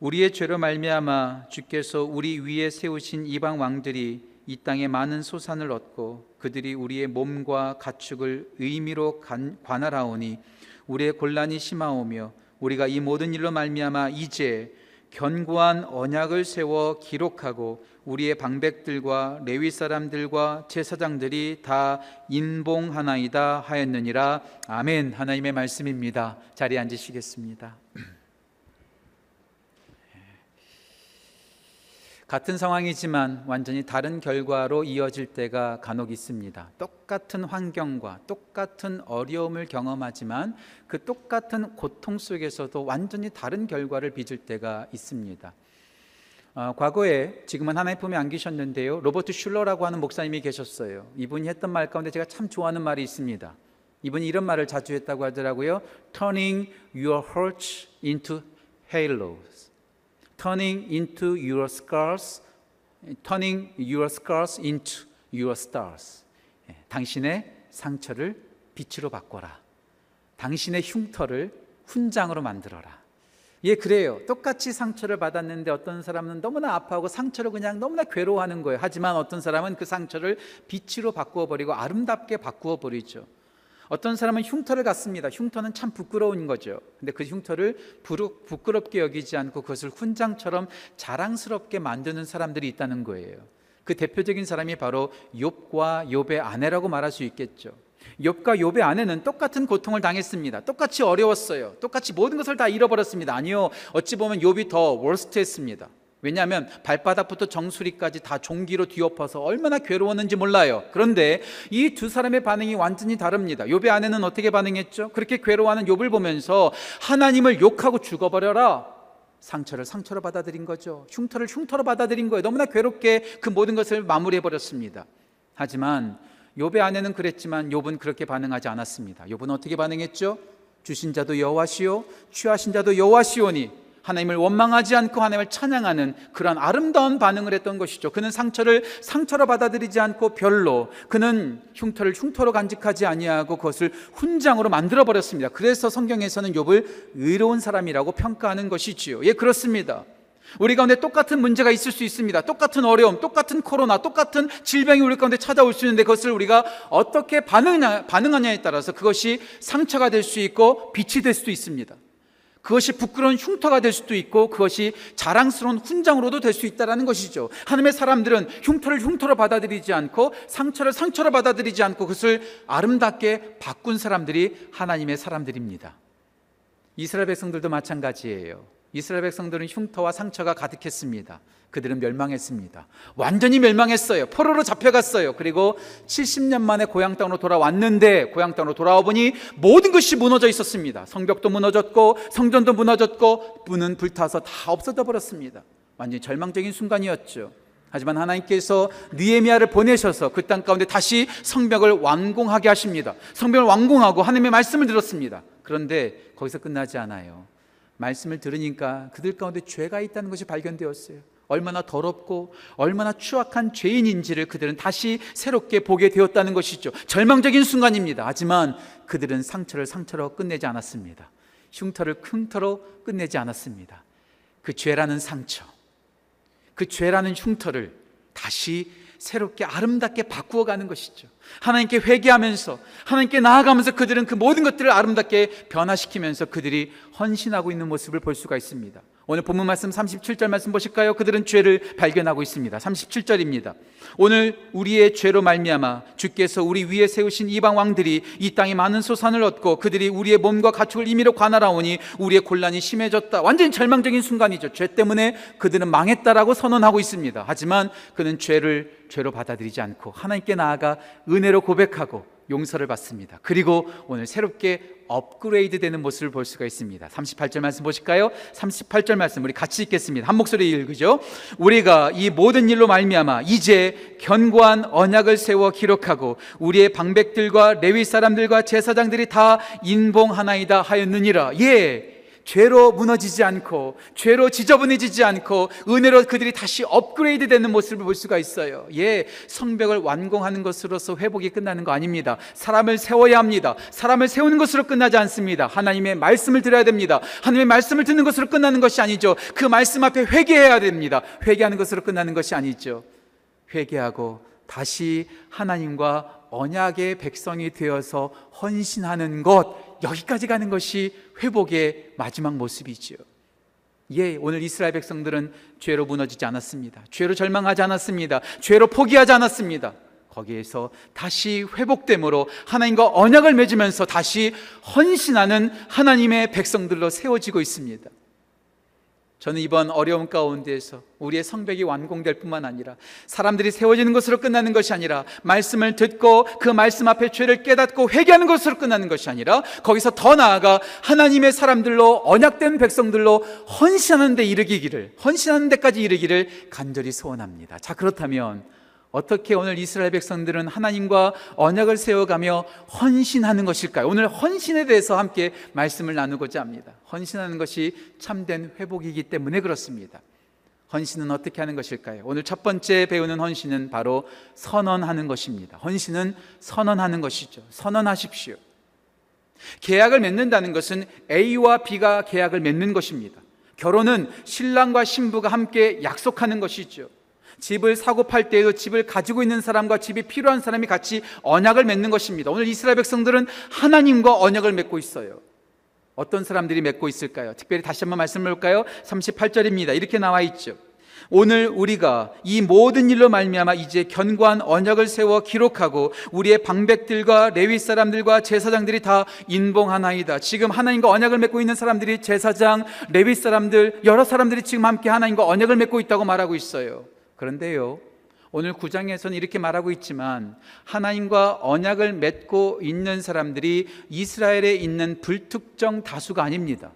우리의 죄로 말미암아 주께서 우리 위에 세우신 이방 왕들이 이 땅에 많은 소산을 얻고 그들이 우리의 몸과 가축을 의미로 간- 관할하오니 우리의 곤란이 심하오며 우리가 이 모든 일로 말미암아 이제 견고한 언약을 세워 기록하고 우리의 방백들과 레위 사람들과 제사장들이 다 인봉하나이다 하였느니라. 아멘. 하나님의 말씀입니다. 자리에 앉으시겠습니다 같은 상황이지만 완전히 다른 결과로 이어질 때가 간혹 있습니다. 똑같은 환경과 똑같은 어려움을 경험하지만 그 똑같은 고통 속에서도 완전히 다른 결과를 빚을 때가 있습니다. 어, 과거에 지금은 하나님 품에 안 계셨는데요. 로버트 슐러라고 하는 목사님이 계셨어요. 이분이 했던 말 가운데 제가 참 좋아하는 말이 있습니다. 이분이 이런 말을 자주 했다고 하더라고요. Turning your hurts into halos. Turning into your scars, turning your scars into your stars. 예, 당신의 상처를 빛으로 바꿔라. 당신의 흉터를 훈장으로 만들어라. 예, 그래요. 똑같이 상처를 받았는데 어떤 사람은 너무나 아파하고 상처를 그냥 너무나 괴로워하는 거예요. 하지만 어떤 사람은 그 상처를 빛으로 바꾸어 버리고 아름답게 바꾸어 버리죠. 어떤 사람은 흉터를 갖습니다. 흉터는 참 부끄러운 거죠. 근데 그 흉터를 부끄럽게 여기지 않고 그것을 훈장처럼 자랑스럽게 만드는 사람들이 있다는 거예요. 그 대표적인 사람이 바로 욥과 욥의 아내라고 말할 수 있겠죠. 욥과 욥의 아내는 똑같은 고통을 당했습니다. 똑같이 어려웠어요. 똑같이 모든 것을 다 잃어버렸습니다. 아니요. 어찌 보면 욥이 더 월스트했습니다. 왜냐하면 발바닥부터 정수리까지 다 종기로 뒤엎어서 얼마나 괴로웠는지 몰라요. 그런데 이 두 사람의 반응이 완전히 다릅니다. 욥의 아내는 어떻게 반응했죠? 그렇게 괴로워하는 욥을 보면서 하나님을 욕하고 죽어버려라. 상처를 상처로 받아들인 거죠. 흉터를 흉터로 받아들인 거예요. 너무나 괴롭게 그 모든 것을 마무리해 버렸습니다. 하지만 욥의 아내는 그랬지만 욥은 그렇게 반응하지 않았습니다. 욥은 어떻게 반응했죠? 주신 자도 여호와시요 취하신 자도 여호와시오니 하나님을 원망하지 않고 하나님을 찬양하는 그러한 아름다운 반응을 했던 것이죠. 그는 상처를 상처로 받아들이지 않고 별로 그는 흉터를 흉터로 간직하지 아니하고 그것을 훈장으로 만들어 버렸습니다. 그래서 성경에서는 욥을 의로운 사람이라고 평가하는 것이지요. 예, 그렇습니다. 우리 가운데 똑같은 문제가 있을 수 있습니다. 똑같은 어려움, 똑같은 코로나, 똑같은 질병이 우리 가운데 찾아올 수 있는데 그것을 우리가 어떻게 반응하냐, 반응하냐에 따라서 그것이 상처가 될 수 있고 빛이 될 수도 있습니다. 그것이 부끄러운 흉터가 될 수도 있고 그것이 자랑스러운 훈장으로도 될 수 있다는 것이죠. 하나님의 사람들은 흉터를 흉터로 받아들이지 않고 상처를 상처로 받아들이지 않고 그것을 아름답게 바꾼 사람들이 하나님의 사람들입니다. 이스라엘 백성들도 마찬가지예요. 이스라엘 백성들은 흉터와 상처가 가득했습니다. 그들은 멸망했습니다. 완전히 멸망했어요. 포로로 잡혀갔어요. 그리고 70년 만에 고향 땅으로 돌아왔는데 고향 땅으로 돌아와 보니 모든 것이 무너져 있었습니다. 성벽도 무너졌고 성전도 무너졌고 문은 불타서 다 없어져 버렸습니다. 완전히 절망적인 순간이었죠. 하지만 하나님께서 느헤미야를 보내셔서 그 땅 가운데 다시 성벽을 완공하게 하십니다. 성벽을 완공하고 하나님의 말씀을 들었습니다. 그런데 거기서 끝나지 않아요. 말씀을 들으니까 그들 가운데 죄가 있다는 것이 발견되었어요. 얼마나 더럽고 얼마나 추악한 죄인인지를 그들은 다시 새롭게 보게 되었다는 것이죠. 절망적인 순간입니다. 하지만 그들은 상처를 상처로 끝내지 않았습니다. 흉터를 흉터로 끝내지 않았습니다. 그 죄라는 상처, 그 죄라는 흉터를 다시 새롭게 아름답게 바꾸어 가는 것이죠. 하나님께 회개하면서 하나님께 나아가면서 그들은 그 모든 것들을 아름답게 변화시키면서 그들이 헌신하고 있는 모습을 볼 수가 있습니다. 오늘 본문 말씀 37절 말씀 보실까요? 그들은 죄를 발견하고 있습니다. 37절입니다. 오늘 우리의 죄로 말미암아 주께서 우리 위에 세우신 이방 왕들이 이 땅에 많은 소산을 얻고 그들이 우리의 몸과 가축을 임의로 관할하오니 우리의 곤란이 심해졌다. 완전히 절망적인 순간이죠. 죄 때문에 그들은 망했다라고 선언하고 있습니다. 하지만 그는 죄를 죄로 받아들이지 않고 하나님께 나아가 은혜로 고백하고 용서를 받습니다. 그리고 오늘 새롭게 업그레이드 되는 모습을 볼 수가 있습니다. 38절 말씀 보실까요? 38절 말씀 우리 같이 읽겠습니다. 한 목소리 읽으죠. 우리가 이 모든 일로 말미암아 이제 견고한 언약을 세워 기록하고 우리의 방백들과 레위 사람들과 제사장들이 다 인봉하나이다 하였느니라. 예. 죄로 무너지지 않고 죄로 지저분해지지 않고 은혜로 그들이 다시 업그레이드 되는 모습을 볼 수가 있어요. 예, 성벽을 완공하는 것으로서 회복이 끝나는 거 아닙니다. 사람을 세워야 합니다. 사람을 세우는 것으로 끝나지 않습니다. 하나님의 말씀을 들어야 됩니다. 하나님의 말씀을 듣는 것으로 끝나는 것이 아니죠. 그 말씀 앞에 회개해야 됩니다. 회개하는 것으로 끝나는 것이 아니죠. 회개하고 다시 하나님과 언약의 백성이 되어서 헌신하는 것 여기까지 가는 것이 회복의 마지막 모습이지요. 예, 오늘 이스라엘 백성들은 죄로 무너지지 않았습니다. 죄로 절망하지 않았습니다. 죄로 포기하지 않았습니다. 거기에서 다시 회복됨으로 하나님과 언약을 맺으면서 다시 헌신하는 하나님의 백성들로 세워지고 있습니다. 저는 이번 어려움 가운데에서 우리의 성벽이 완공될 뿐만 아니라 사람들이 세워지는 것으로 끝나는 것이 아니라 말씀을 듣고 그 말씀 앞에 죄를 깨닫고 회개하는 것으로 끝나는 것이 아니라 거기서 더 나아가 하나님의 사람들로 언약된 백성들로 헌신하는 데 이르기를 헌신하는 데까지 이르기를 간절히 소원합니다. 자 그렇다면 어떻게 오늘 이스라엘 백성들은 하나님과 언약을 세워가며 헌신하는 것일까요? 오늘 헌신에 대해서 함께 말씀을 나누고자 합니다. 헌신하는 것이 참된 회복이기 때문에 그렇습니다. 헌신은 어떻게 하는 것일까요? 오늘 첫 번째 배우는 헌신은 바로 선언하는 것입니다. 헌신은 선언하는 것이죠. 선언하십시오. 계약을 맺는다는 것은 A와 B가 계약을 맺는 것입니다. 결혼은 신랑과 신부가 함께 약속하는 것이죠. 집을 사고 팔 때에도 집을 가지고 있는 사람과 집이 필요한 사람이 같이 언약을 맺는 것입니다. 오늘 이스라엘 백성들은 하나님과 언약을 맺고 있어요. 어떤 사람들이 맺고 있을까요? 특별히 다시 한번 말씀해 볼까요? 38절입니다. 이렇게 나와 있죠. 오늘 우리가 이 모든 일로 말미암아 이제 견고한 언약을 세워 기록하고 우리의 방백들과 레위 사람들과 제사장들이 다 인봉하나이다. 지금 하나님과 언약을 맺고 있는 사람들이 제사장, 레위 사람들 여러 사람들이 지금 함께 하나님과 언약을 맺고 있다고 말하고 있어요. 그런데요. 오늘 구장에서는 이렇게 말하고 있지만 하나님과 언약을 맺고 있는 사람들이 이스라엘에 있는 불특정 다수가 아닙니다.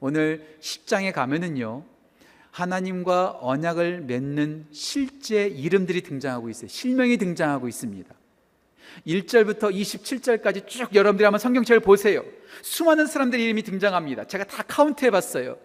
오늘 10장에 가면은요. 하나님과 언약을 맺는 실제 이름들이 등장하고 있어요. 실명이 등장하고 있습니다. 1절부터 27절까지 쭉 여러분들이 한번 성경책을 보세요. 수많은 사람들 이름이 등장합니다. 제가 다 카운트 해봤어요.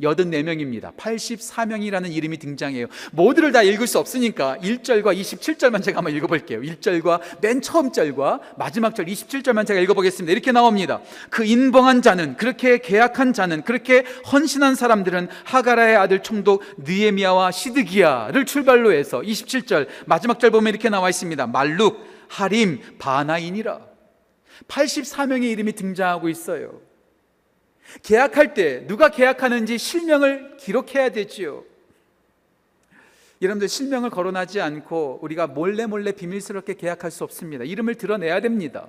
84명입니다. 84명이라는 이름이 등장해요. 모두를 다 읽을 수 없으니까 1절과 27절만 제가 한번 읽어볼게요. 1절과 맨 처음 절과 마지막 절 27절만 제가 읽어보겠습니다. 이렇게 나옵니다. 그 인봉한 자는, 그렇게 계약한 자는, 그렇게 헌신한 사람들은 하가라의 아들 총독 느에미아와 시드기야를 출발로 해서 27절, 마지막 절 보면 이렇게 나와 있습니다. 말룩, 하림, 바나인이라. 84명의 이름이 등장하고 있어요. 계약할 때 누가 계약하는지 실명을 기록해야 되지요. 여러분들 실명을 거론하지 않고 우리가 몰래 몰래 비밀스럽게 계약할 수 없습니다. 이름을 드러내야 됩니다.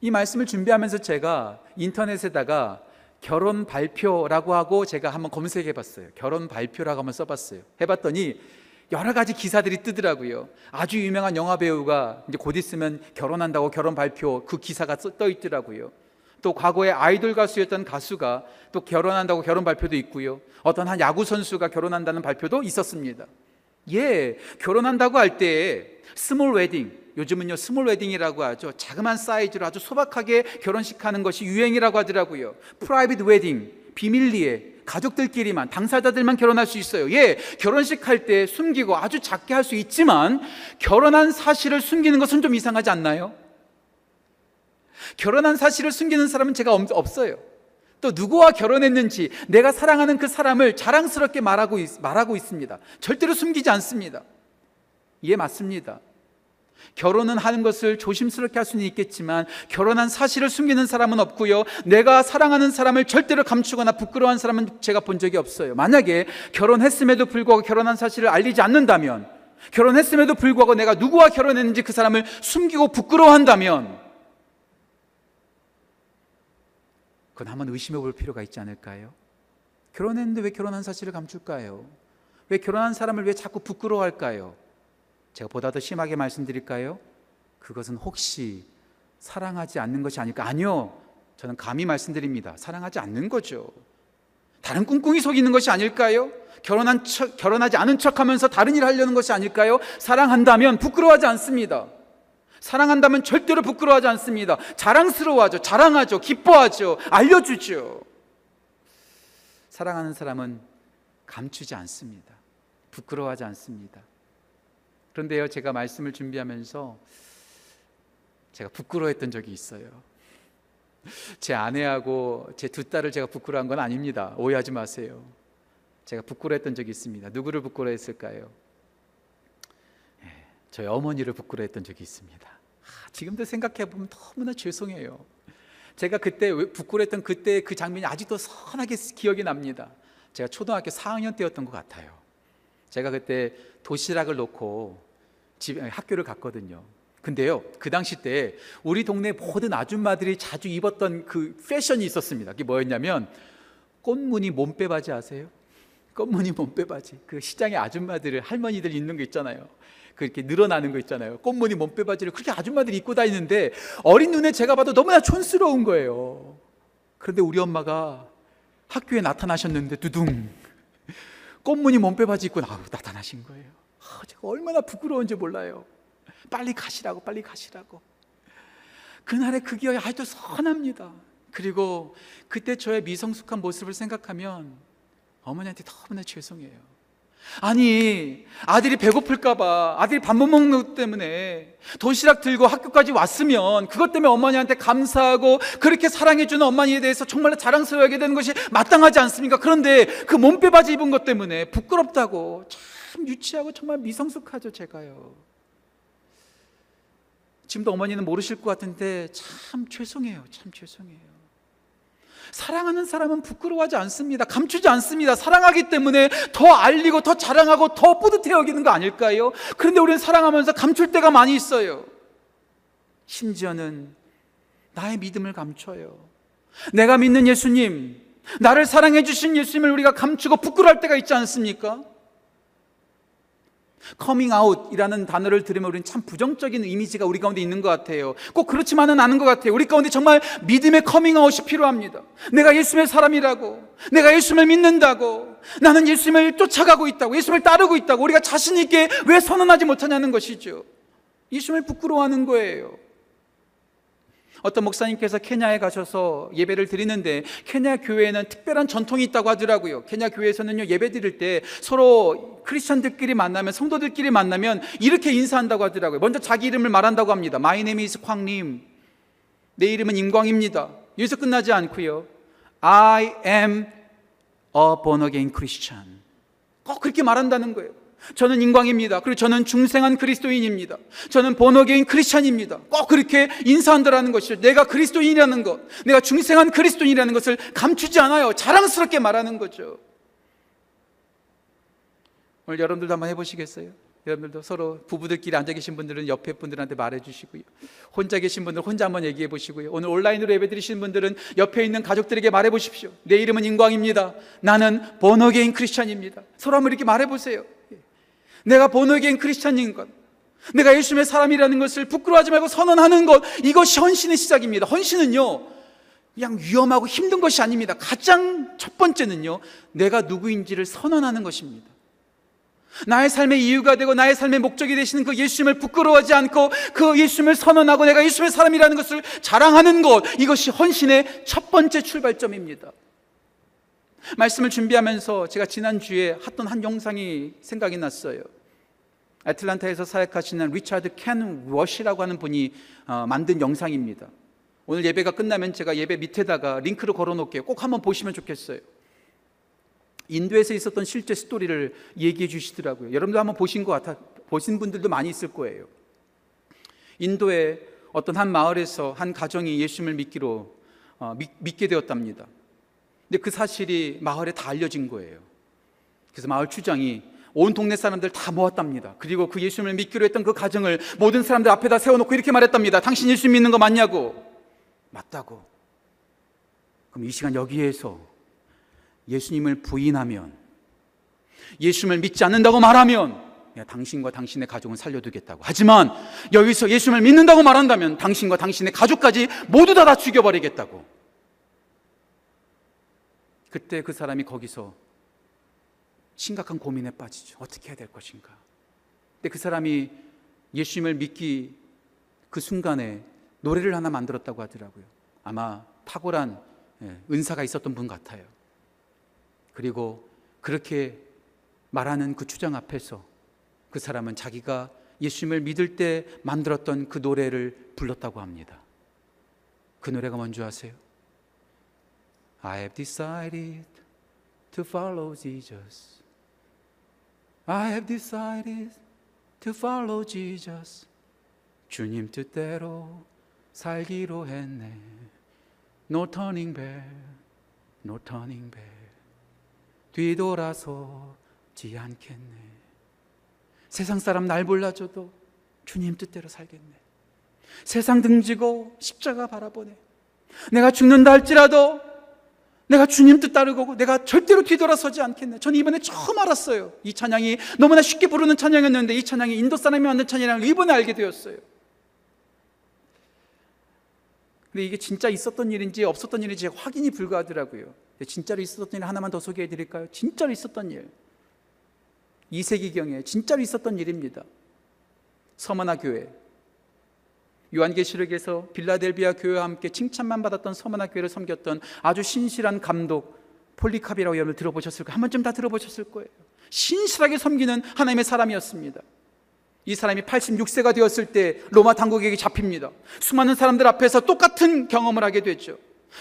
이 말씀을 준비하면서 제가 인터넷에다가 결혼 발표라고 하고 제가 한번 검색해 봤어요. 결혼 발표라고 한번 써봤어요. 해봤더니 여러 가지 기사들이 뜨더라고요. 아주 유명한 영화 배우가 이제 곧 있으면 결혼한다고 결혼 발표 그 기사가 떠 있더라고요. 또 과거에 아이돌 가수였던 가수가 또 결혼한다고 결혼 발표도 있고요. 어떤 한 야구 선수가 결혼한다는 발표도 있었습니다. 예, 결혼한다고 할 때 small wedding, 요즘은요 small wedding이라고 하죠. 자그만 사이즈로 아주 소박하게 결혼식 하는 것이 유행이라고 하더라고요. private wedding, 비밀리에 가족들끼리만 당사자들만 결혼할 수 있어요. 예, 결혼식 할 때 숨기고 아주 작게 할 수 있지만 결혼한 사실을 숨기는 것은 좀 이상하지 않나요? 결혼한 사실을 숨기는 사람은 제가 없어요. 또 누구와 결혼했는지 내가 사랑하는 그 사람을 자랑스럽게 말하고, 있, 말하고 있습니다. 절대로 숨기지 않습니다. 이해 맞습니다. 결혼은 하는 것을 조심스럽게 할 수는 있겠지만 결혼한 사실을 숨기는 사람은 없고요. 내가 사랑하는 사람을 절대로 감추거나 부끄러워한 사람은 제가 본 적이 없어요. 만약에 결혼했음에도 불구하고 결혼한 사실을 알리지 않는다면 결혼했음에도 불구하고 내가 누구와 결혼했는지 그 사람을 숨기고 부끄러워한다면 그건 한번 의심해 볼 필요가 있지 않을까요? 결혼했는데 왜 결혼한 사실을 감출까요? 왜 결혼한 사람을 왜 자꾸 부끄러워할까요? 제가 보다 더 심하게 말씀드릴까요? 그것은 혹시 사랑하지 않는 것이 아닐까? 아니요. 저는 감히 말씀드립니다. 사랑하지 않는 거죠. 다른 꿍꿍이 속이는 것이 아닐까요? 결혼한 척, 결혼하지 않은 척 하면서 다른 일을 하려는 것이 아닐까요? 사랑한다면 부끄러워하지 않습니다. 사랑한다면 절대로 부끄러워하지 않습니다. 자랑스러워하죠. 자랑하죠. 기뻐하죠. 알려주죠. 사랑하는 사람은 감추지 않습니다. 부끄러워하지 않습니다. 그런데요, 제가 말씀을 준비하면서 제가 부끄러워했던 적이 있어요. 제 아내하고 제 두 딸을 제가 부끄러워한 건 아닙니다. 오해하지 마세요. 제가 부끄러워했던 적이 있습니다. 누구를 부끄러워했을까요? 예, 저희 어머니를 부끄러워했던 적이 있습니다. 아, 지금도 생각해 보면 너무나 죄송해요. 제가 그때 부끄러웠던 그때 그 장면이 아직도 선하게 기억이 납니다. 제가 초등학교 4학년 때였던 것 같아요. 제가 그때 도시락을 놓고 집 학교를 갔거든요. 근데요, 그 당시 때 우리 동네 모든 아줌마들이 자주 입었던 그 패션이 있었습니다. 그게 뭐였냐면 꽃무늬 몸빼 바지 아세요? 꽃무늬 몸빼 바지. 그 시장에 아줌마들, 할머니들 입는 거 있잖아요. 그렇게 늘어나는 거 있잖아요. 꽃무늬 몸빼바지를 그렇게 아줌마들이 입고 다니는데 어린 눈에 제가 봐도 너무나 촌스러운 거예요. 그런데 우리 엄마가 학교에 나타나셨는데 두둥 꽃무늬 몸빼바지 입고 나타나신 거예요. 아, 제가 얼마나 부끄러운지 몰라요. 빨리 가시라고 빨리 가시라고 그날의 그 기억이 아직도 선합니다 그리고 그때 저의 미성숙한 모습을 생각하면 어머니한테 너무나 죄송해요 아니 아들이 배고플까봐 아들이 밥 못 먹는 것 때문에 도시락 들고 학교까지 왔으면 그것 때문에 어머니한테 감사하고 그렇게 사랑해주는 어머니에 대해서 정말 자랑스러워하게 되는 것이 마땅하지 않습니까? 그런데 그 몸빼 바지 입은 것 때문에 부끄럽다고 참 유치하고 정말 미성숙하죠 제가요 지금도 어머니는 모르실 것 같은데 참 죄송해요. 참 죄송해요. 사랑하는 사람은 부끄러워하지 않습니다. 감추지 않습니다. 사랑하기 때문에 더 알리고 더 자랑하고 더 뿌듯해 여기는 거 아닐까요? 그런데 우리는 사랑하면서 감출 때가 많이 있어요. 심지어는 나의 믿음을 감춰요. 내가 믿는 예수님, 나를 사랑해 주신 예수님을 우리가 감추고 부끄러워할 때가 있지 않습니까? 커밍 아웃이라는 단어를 들으면 우리는 참 부정적인 이미지가 우리 가운데 있는 것 같아요. 꼭 그렇지만은 않은 것 같아요. 우리 가운데 정말 믿음의 커밍 아웃이 필요합니다. 내가 예수님의 사람이라고, 내가 예수님을 믿는다고, 나는 예수님을 쫓아가고 있다고, 예수님을 따르고 있다고, 우리가 자신 있게 왜 선언하지 못하냐는 것이죠. 예수님을 부끄러워하는 거예요. 어떤 목사님께서 케냐에 가셔서 예배를 드리는데 케냐 교회에는 특별한 전통이 있다고 하더라고요. 케냐 교회에서는요 예배 드릴 때 서로 크리스천들끼리 만나면 성도들끼리 만나면 이렇게 인사한다고 하더라고요. 먼저 자기 이름을 말한다고 합니다. My name is 광 임. 내 이름은 임광입니다. 여기서 끝나지 않고요. I am a born again Christian. 꼭 그렇게 말한다는 거예요. 저는 인광입니다. 그리고 저는 중생한 그리스도인입니다. 저는 번호개인 크리스찬입니다. 꼭 그렇게 인사한다라는 것이죠. 내가 그리스도인이라는 것, 내가 중생한 그리스도인이라는 것을 감추지 않아요. 자랑스럽게 말하는 거죠. 오늘 여러분들도 한번 해보시겠어요? 여러분들도 서로 부부들끼리 앉아 계신 분들은 옆에 분들한테 말해 주시고요. 혼자 계신 분들 혼자 한번 얘기해 보시고요. 오늘 온라인으로 예배 드리시는 분들은 옆에 있는 가족들에게 말해 보십시오. 내 이름은 임광입니다. 나는 born again 크리스찬입니다. 서로 한번 이렇게 말해 보세요. 내가 born again 크리스찬인 것, 내가 예수님의 사람이라는 것을 부끄러워하지 말고 선언하는 것, 이것이 헌신의 시작입니다. 헌신은요, 그냥 위험하고 힘든 것이 아닙니다. 가장 첫 번째는요, 내가 누구인지를 선언하는 것입니다. 나의 삶의 이유가 되고 나의 삶의 목적이 되시는 그 예수님을 부끄러워하지 않고 그 예수님을 선언하고 내가 예수님의 사람이라는 것을 자랑하는 것, 이것이 헌신의 첫 번째 출발점입니다. 말씀을 준비하면서 제가 지난주에 했던 한 영상이 생각이 났어요. 애틀란타에서 사역하시는 리차드 켄 워시라고 하는 분이 어, 만든 영상입니다. 오늘 예배가 끝나면 제가 예배 밑에다가 링크를 걸어 놓을게요. 꼭 한번 보시면 좋겠어요. 인도에서 있었던 실제 스토리를 얘기해 주시더라고요. 여러분도 한번 보신 것 같아, 보신 분들도 많이 있을 거예요. 인도의 어떤 한 마을에서 한 가정이 예수님을 믿기로 어, 믿, 게 되었답니다. 근데 그 사실이 마을에 다 알려진 거예요. 그래서 마을 추장이 온 동네 사람들 다 모았답니다. 그리고 그 예수님을 믿기로 했던 그 가정을 모든 사람들 앞에다 세워놓고 이렇게 말했답니다. 당신 예수 믿는 거 맞냐고? 맞다고. 그럼 이 시간 여기에서 예수님을 부인하면, 예수님을 믿지 않는다고 말하면, 당신과 당신의 가족은 살려두겠다고. 하지만 여기서 예수님을 믿는다고 말한다면 당신과 당신의 가족까지 모두 다 다 죽여버리겠다고. 그때 그 사람이 거기서 심각한 고민에 빠지죠. 어떻게 해야 될 것인가. 근데 그 사람이 예수님을 믿기 그 순간에 노래를 하나 만들었다고 하더라고요. 아마 탁월한 예, 은사가 있었던 분 같아요. 그리고 그렇게 말하는 그 주장 앞에서 그 사람은 자기가 예수님을 믿을 때 만들었던 그 노래를 불렀다고 합니다. 그 노래가 뭔지 아세요? I have decided to follow Jesus. I have decided to follow Jesus. 주님 뜻대로 살기로 했네. No turning back, no turning back. 뒤돌아서지 않겠네. 세상 사람 날 몰라줘도 주님 뜻대로 살겠네. 세상 등지고 십자가 바라보네. 내가 죽는다 할지라도 내가 주님 뜻 따르고 내가 절대로 뒤돌아서지 않겠네. 저는 이번에 처음 알았어요. 이 찬양이 너무나 쉽게 부르는 찬양이었는데 이 찬양이 인도 사람이 만든 찬양을 이번에 알게 되었어요. 근데 이게 진짜 있었던 일인지 없었던 일인지 확인이 불가하더라고요. 진짜로 있었던 일 하나만 더 소개해 드릴까요? 진짜로 있었던 일. 2세기경에 진짜로 있었던 일입니다. 서머나 교회. 요한계시록에서 빌라델비아 교회와 함께 칭찬만 받았던 서머나 교회를 섬겼던 아주 신실한 감독 폴리캅이라고 여러분 들어보셨을 거예요. 한 번쯤 다 들어보셨을 거예요. 신실하게 섬기는 하나님의 사람이었습니다. 이 사람이 86세가 되었을 때 로마 당국에게 잡힙니다. 수많은 사람들 앞에서 똑같은 경험을 하게 됐죠.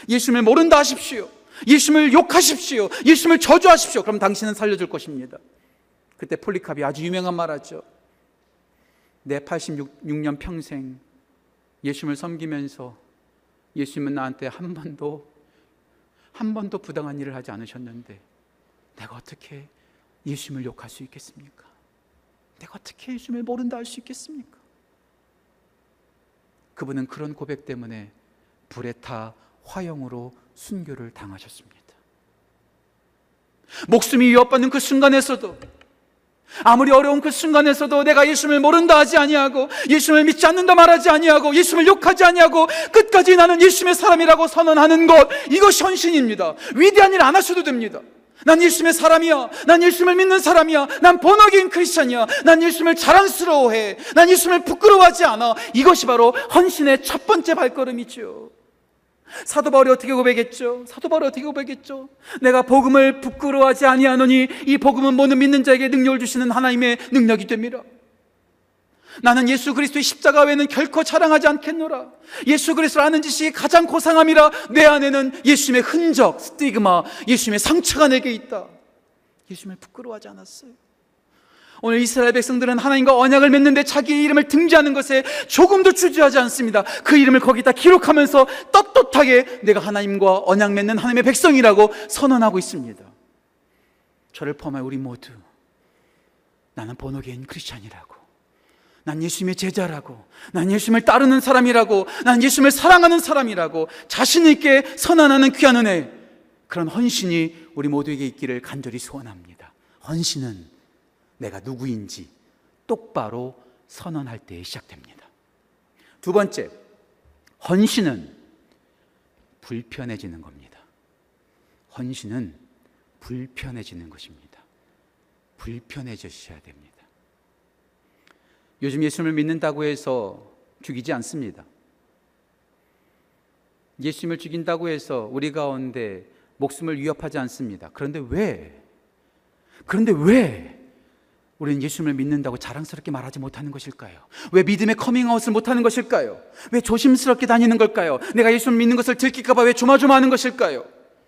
예수님을 모른다 하십시오. 예수님을 욕하십시오. 예수님을 저주하십시오. 그럼 당신은 살려줄 것입니다. 그때 폴리캅이 아주 유명한 말 하죠. 내 86년 평생 예수님을 섬기면서 예수님은 나한테 한 번도 한 번도 부당한 일을 하지 않으셨는데 내가 어떻게 예수님을 욕할 수 있겠습니까? 내가 어떻게 예수님을 모른다 할 수 있겠습니까? 그분은 그런 고백 때문에 불에 타 화형으로 순교를 당하셨습니다. 목숨이 위협받는 그 순간에서도 아무리 어려운 그 순간에서도 내가 예수님을 모른다 하지 아니하고 예수님을 믿지 않는다 말하지 아니하고 예수님을 욕하지 아니하고 끝까지 나는 예수님의 사람이라고 선언하는 것 이것이 헌신입니다. 위대한 일 안 하셔도 됩니다. 난 예수님의 사람이야. 난 예수님을 믿는 사람이야. 난 본어게인 크리스천이야. 난 예수님을 자랑스러워해. 난 예수님을 부끄러워하지 않아. 이것이 바로 헌신의 첫 번째 발걸음이죠. 사도 바울이 어떻게 고백했죠? 사도 바울이 어떻게 고백했죠? 내가 복음을 부끄러워하지 아니하노니 이 복음은 모든 믿는 자에게 능력을 주시는 하나님의 능력이 됩니다. 나는 예수 그리스도의 십자가 외에는 결코 자랑하지 않겠노라. 예수 그리스도를 아는 지식이 가장 고상함이라 내 안에는 예수님의 흔적, 스티그마, 예수님의 상처가 내게 있다. 예수님을 부끄러워하지 않았어요. 오늘 이스라엘 백성들은 하나님과 언약을 맺는데 자기의 이름을 등재하는 것에 조금도 주저하지 않습니다. 그 이름을 거기다 기록하면서 떳떳하게 내가 하나님과 언약 맺는 하나님의 백성이라고 선언하고 있습니다. 저를 포함한 우리 모두 나는 본어게인 크리스찬이라고 난 예수님의 제자라고, 난 예수님을 따르는 사람이라고, 난 예수님을 사랑하는 사람이라고 자신 있게 선언하는 귀한 은혜, 그런 헌신이 우리 모두에게 있기를 간절히 소원합니다. 헌신은 내가 누구인지 똑바로 선언할 때 시작됩니다. 두 번째, 헌신은 불편해지는 겁니다. 헌신은 불편해지는 것입니다. 불편해지셔야 됩니다. 요즘 예수님을 믿는다고 해서 죽이지 않습니다. 예수님을 죽인다고 해서 우리 가운데 목숨을 위협하지 않습니다. 그런데 왜? 그런데 왜 우리는 예수님을 믿는다고 자랑스럽게 말하지 못하는 것일까요? 왜 믿음의 커밍아웃을 못하는 것일까요? 왜 조심스럽게 다니는 걸까요? 내가 예수님을 믿는 것을 들킬까봐 왜 조마조마하는 것일까요?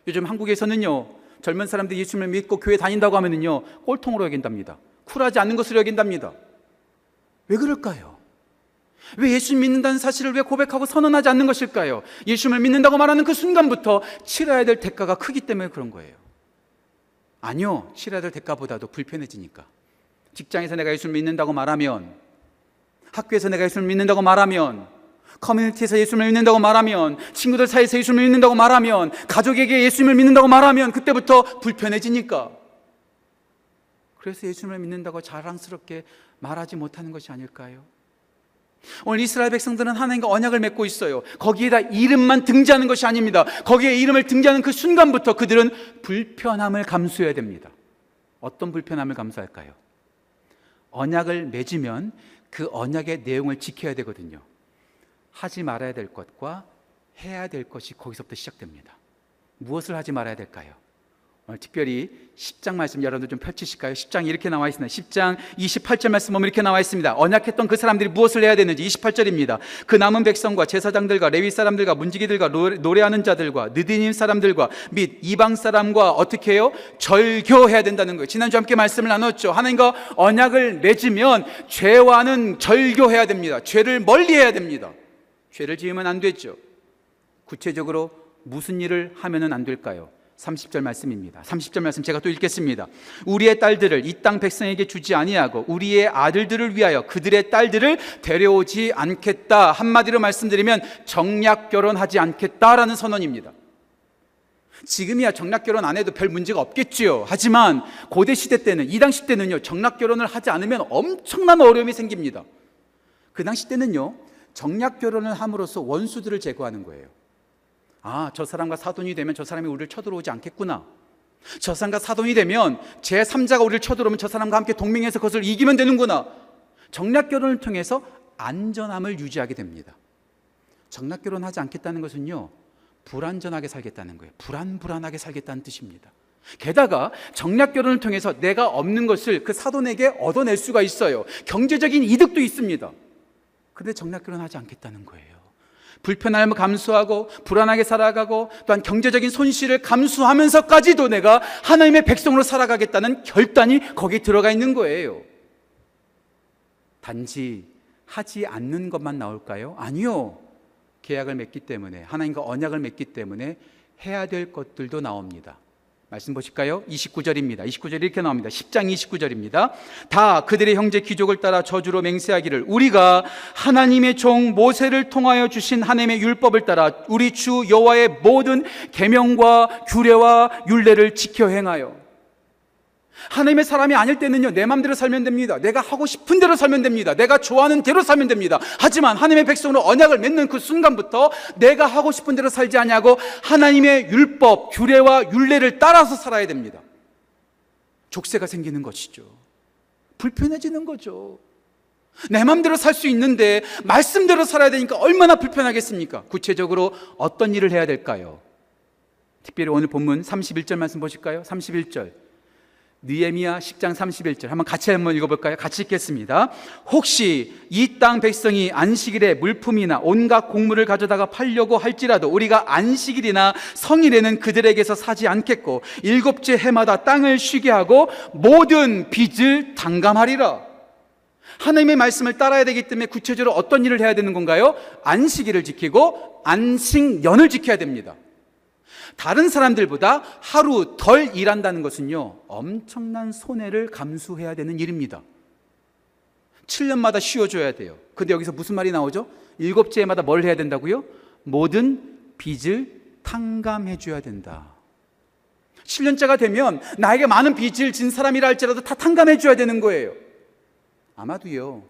요즘 한국에서는요, 젊은 사람들이 예수님을 믿고 교회 다닌다고 하면은요, 꼴통으로 여긴답니다. 쿨하지 않는 것으로 여긴답니다. 왜 그럴까요? 왜 예수님 믿는다는 사실을 왜 고백하고 선언하지 않는 것일까요? 예수님을 믿는다고 말하는 그 순간부터 치러야 될 대가가 크기 때문에 그런 거예요. 아니요. 치러야 될 대가보다도 불편해지니까. 직장에서 내가 예수를 믿는다고 말하면, 학교에서 내가 예수를 믿는다고 말하면, 커뮤니티에서 예수님을 믿는다고 말하면, 친구들 사이에서 예수님을 믿는다고 말하면, 가족에게 예수님을 믿는다고 말하면, 그때부터 불편해지니까. 그래서 예수님을 믿는다고 자랑스럽게 말하지 못하는 것이 아닐까요? 오늘 이스라엘 백성들은 하나님과 언약을 맺고 있어요. 거기에다 이름만 등재하는 것이 아닙니다. 거기에 이름을 등재하는 그 순간부터 그들은 불편함을 감수해야 됩니다. 어떤 불편함을 감수할까요? 언약을 맺으면 그 언약의 내용을 지켜야 되거든요. 하지 말아야 될 것과 해야 될 것이 거기서부터 시작됩니다. 무엇을 하지 말아야 될까요? 오늘 특별히 10장 말씀 여러분들 좀 펼치실까요? 10장 이렇게 나와 있습니다. 10장 28절 말씀 보면 이렇게 나와 있습니다. 언약했던 그 사람들이 무엇을 해야 되는지 28절입니다. 그 남은 백성과 제사장들과 레위 사람들과 문지기들과 노래, 하는 자들과 느디님 사람들과 및 이방 사람과 어떻게 해요? 절교해야 된다는 거예요. 지난주 함께 말씀을 나눴죠. 하나님과 언약을 맺으면 죄와는 절교해야 됩니다. 죄를 멀리해야 됩니다. 죄를 지으면 안 되죠. 구체적으로 무슨 일을 하면은 안 될까요? 30절 말씀입니다. 30절 말씀 제가 또 읽겠습니다. 우리의 딸들을 이 땅 백성에게 주지 아니하고 우리의 아들들을 위하여 그들의 딸들을 데려오지 않겠다. 한마디로 말씀드리면 정략 결혼하지 않겠다라는 선언입니다. 지금이야 정략 결혼 안 해도 별 문제가 없겠지요. 하지만 고대 시대 때는 이 당시 때는요. 정략 결혼을 하지 않으면 엄청난 어려움이 생깁니다. 그 당시 때는요. 정략 결혼을 함으로써 원수들을 제거하는 거예요. 아, 저 사람과 사돈이 되면 저 사람이 우리를 쳐들어오지 않겠구나. 저 사람과 사돈이 되면 제 3자가 우리를 쳐들어오면 저 사람과 함께 동맹해서 그것을 이기면 되는구나. 정략 결혼을 통해서 안전함을 유지하게 됩니다. 정략 결혼하지 않겠다는 것은요. 불안전하게 살겠다는 거예요. 불안불안하게 살겠다는 뜻입니다. 게다가 정략 결혼을 통해서 내가 없는 것을 그 사돈에게 얻어낼 수가 있어요. 경제적인 이득도 있습니다. 근데 정략 결혼하지 않겠다는 거예요. 불편함을 감수하고 불안하게 살아가고 또한 경제적인 손실을 감수하면서까지도 내가 하나님의 백성으로 살아가겠다는 결단이 거기에 들어가 있는 거예요. 단지 하지 않는 것만 나올까요? 아니요. 계약을 맺기 때문에 하나님과 언약을 맺기 때문에 해야 될 것들도 나옵니다. 말씀 보실까요? 29절입니다. 29절 이렇게 나옵니다. 10장 29절입니다. 다 그들의 형제 귀족을 따라 저주로 맹세하기를 우리가 하나님의 종 모세를 통하여 주신 하나님의 율법을 따라 우리 주 여호와의 모든 계명과 규례와 율례를 지켜 행하여 하나님의 사람이 아닐 때는요, 내 마음대로 살면 됩니다. 내가 하고 싶은 대로 살면 됩니다. 내가 좋아하는 대로 살면 됩니다. 하지만 하나님의 백성으로 언약을 맺는 그 순간부터 내가 하고 싶은 대로 살지 아니하고 하나님의 율법, 규례와 율례를 따라서 살아야 됩니다. 족쇄가 생기는 것이죠. 불편해지는 거죠. 내 마음대로 살 수 있는데 말씀대로 살아야 되니까 얼마나 불편하겠습니까? 구체적으로 어떤 일을 해야 될까요? 특별히 오늘 본문 31절 말씀 보실까요? 31절. 느헤미야 10장 31절 한번 같이 한번 읽어볼까요? 같이 읽겠습니다. 혹시 이 땅 백성이 안식일에 물품이나 온갖 곡물을 가져다가 팔려고 할지라도 우리가 안식일이나 성일에는 그들에게서 사지 않겠고 일곱째 해마다 땅을 쉬게 하고 모든 빚을 당감하리라. 하나님의 말씀을 따라야 되기 때문에 구체적으로 어떤 일을 해야 되는 건가요? 안식일을 지키고 안식년을 지켜야 됩니다. 다른 사람들보다 하루 덜 일한다는 것은요, 엄청난 손해를 감수해야 되는 일입니다. 7년마다 쉬어줘야 돼요. 근데 여기서 무슨 말이 나오죠? 일곱째 해마다 뭘 해야 된다고요? 모든 빚을 탕감해줘야 된다. 7년째가 되면 나에게 많은 빚을 진 사람이라 할지라도 다 탕감해줘야 되는 거예요. 아마도요,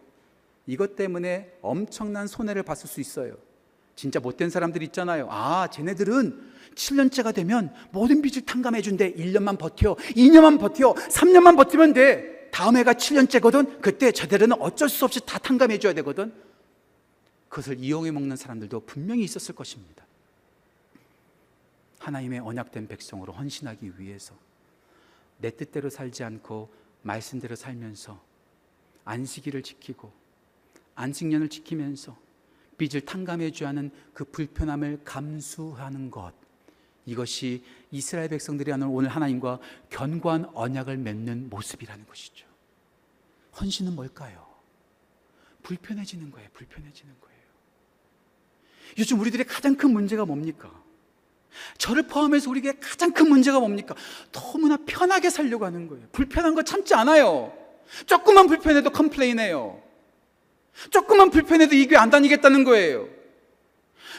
이것 때문에 엄청난 손해를 봤을 수 있어요. 진짜 못된 사람들 있잖아요. 아, 쟤네들은 7년째가 되면 모든 빚을 탕감해 준대. 1년만 버텨. 2년만 버텨. 3년만 버티면 돼. 다음 해가 7년째거든. 그때 저들은 어쩔 수 없이 다 탕감해 줘야 되거든. 그것을 이용해 먹는 사람들도 분명히 있었을 것입니다. 하나님의 언약된 백성으로 헌신하기 위해서 내 뜻대로 살지 않고 말씀대로 살면서 안식일을 지키고 안식년을 지키면서 빚을 탕감해 줘야 하는 그 불편함을 감수하는 것 이것이 이스라엘 백성들이 하는 오늘 하나님과 견고한 언약을 맺는 모습이라는 것이죠. 헌신은 뭘까요? 불편해지는 거예요. 불편해지는 거예요. 요즘 우리들의 가장 큰 문제가 뭡니까? 저를 포함해서 우리에게 가장 큰 문제가 뭡니까? 너무나 편하게 살려고 하는 거예요. 불편한 거 참지 않아요. 조금만 불편해도 컴플레인해요. 조금만 불편해도 이 교회 안 다니겠다는 거예요.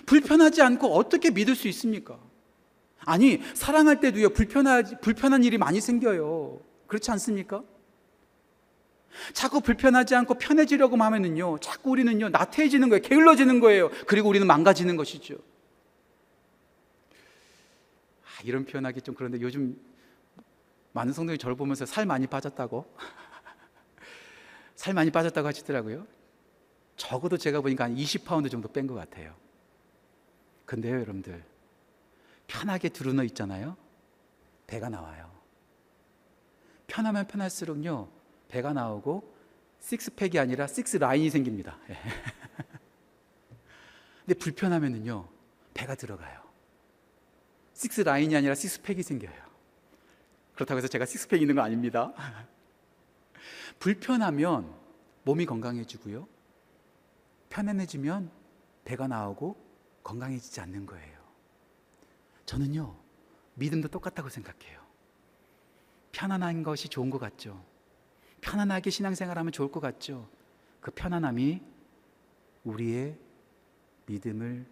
불편하지 않고 어떻게 믿을 수 있습니까? 아니, 사랑할 때도요, 불편하, 불편한 일이 많이 생겨요. 그렇지 않습니까? 자꾸 불편하지 않고 편해지려고 하면은요, 자꾸 우리는요, 나태해지는 거예요. 게을러지는 거예요. 그리고 우리는 망가지는 것이죠. 아, 이런 표현하기 좀 그런데 요즘 많은 성도들이 저를 보면서 살 많이 빠졌다고. 살 많이 빠졌다고 하시더라고요. 적어도 제가 보니까 한 20파운드 정도 뺀 것 같아요. 근데요, 여러분들. 편하게 두루누워 있잖아요. 배가 나와요. 편하면 편할수록요, 배가 나오고 식스팩이 아니라 식스 라인이 생깁니다. 예. 근데 불편하면은요, 배가 들어가요. 식스 라인이 아니라 식스팩이 생겨요. 그렇다고 해서 제가 식스팩 있는 거 아닙니다. 불편하면 몸이 건강해지고요. 편안해지면 배가 나오고 건강해지지 않는 거예요. 저는요, 믿음도 똑같다고 생각해요. 편안한 것이 좋은 것 같죠. 편안하게 신앙생활하면 좋을 것 같죠. 그 편안함이 우리의 믿음을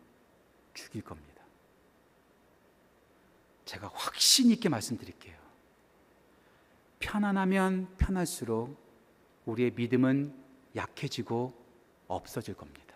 죽일 겁니다. 제가 확신 있게 말씀드릴게요. 편안하면 편할수록 우리의 믿음은 약해지고 없어질 겁니다.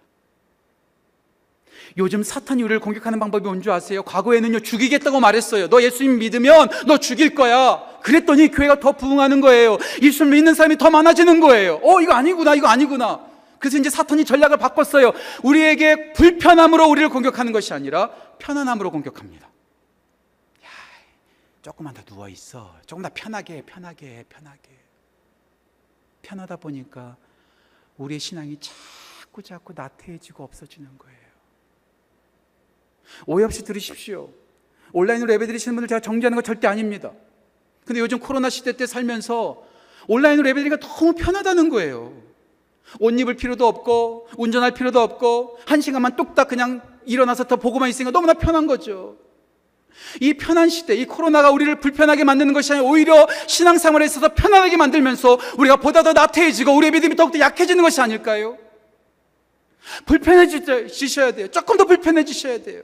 요즘 사탄이 우리를 공격하는 방법이 뭔지 아세요? 과거에는요, 죽이겠다고 말했어요. 너 예수님 믿으면 너 죽일 거야. 그랬더니 교회가 더 부흥하는 거예요. 예수를 믿는 사람이 더 많아지는 거예요. 어, 이거 아니구나, 이거 아니구나. 그래서 이제 사탄이 전략을 바꿨어요. 우리에게 불편함으로 우리를 공격하는 것이 아니라 편안함으로 공격합니다. 야, 조금만 더 누워 있어. 조금 더 편하게, 편하게, 편하게. 편하다 보니까 우리의 신앙이 자꾸 자꾸 나태해지고 없어지는 거예요. 오해 없이 들으십시오. 온라인으로 예배 드리시는 분들 제가 정죄하는 거 절대 아닙니다. 근데 요즘 코로나 시대 때 살면서 온라인으로 예배 드리기가 너무 편하다는 거예요. 옷 입을 필요도 없고 운전할 필요도 없고 한 시간만 뚝딱 그냥 일어나서 더 보고만 있으니까 너무나 편한 거죠. 이 편한 시대, 이 코로나가 우리를 불편하게 만드는 것이 아니라 오히려 신앙생활에 있어서 편안하게 만들면서 우리가 보다 더 나태해지고 우리의 믿음이 더욱더 약해지는 것이 아닐까요? 불편해지셔야 돼요. 조금 더 불편해지셔야 돼요.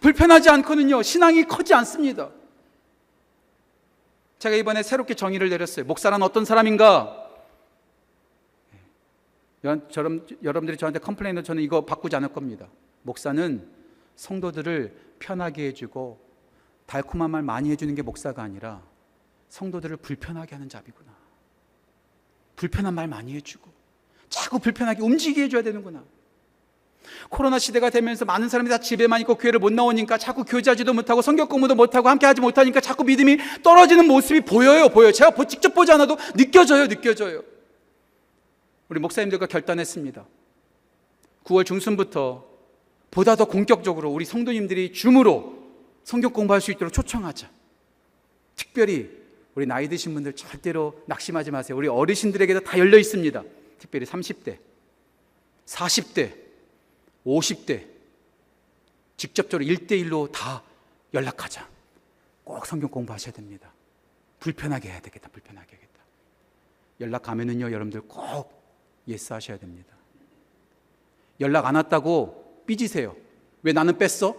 불편하지 않고는요, 신앙이 커지 않습니다. 제가 이번에 새롭게 정의를 내렸어요. 목사란 어떤 사람인가? 여러분들이 저한테 컴플레인도 저는 이거 바꾸지 않을 겁니다. 목사는 성도들을 편하게 해주고 달콤한 말 많이 해주는 게 목사가 아니라 성도들을 불편하게 하는 자비구나. 불편한 말 많이 해주고 자꾸 불편하게 움직이게 해줘야 되는구나. 코로나 시대가 되면서 많은 사람이 다 집에만 있고 교회를 못 나오니까 자꾸 교제하지도 못하고 성경 공부도 못하고 함께 하지 못하니까 자꾸 믿음이 떨어지는 모습이 보여요, 보여요. 제가 직접 보지 않아도 느껴져요, 느껴져요. 우리 목사님들과 결단했습니다. 9월 중순부터 보다 더 본격적으로 우리 성도님들이 줌으로 성경 공부할 수 있도록 초청하자. 특별히 우리 나이 드신 분들 절대로 낙심하지 마세요. 우리 어르신들에게도 다 열려 있습니다. 특별히 30대, 40대, 50대 직접적으로 1대1로 다 연락하자. 꼭 성경 공부하셔야 됩니다. 불편하게 해야 되겠다. 불편하게 하겠다. 연락 가면은요, 여러분들 꼭 yes 하셔야 됩니다. 연락 안 왔다고 삐지세요. 왜 나는 뺐어?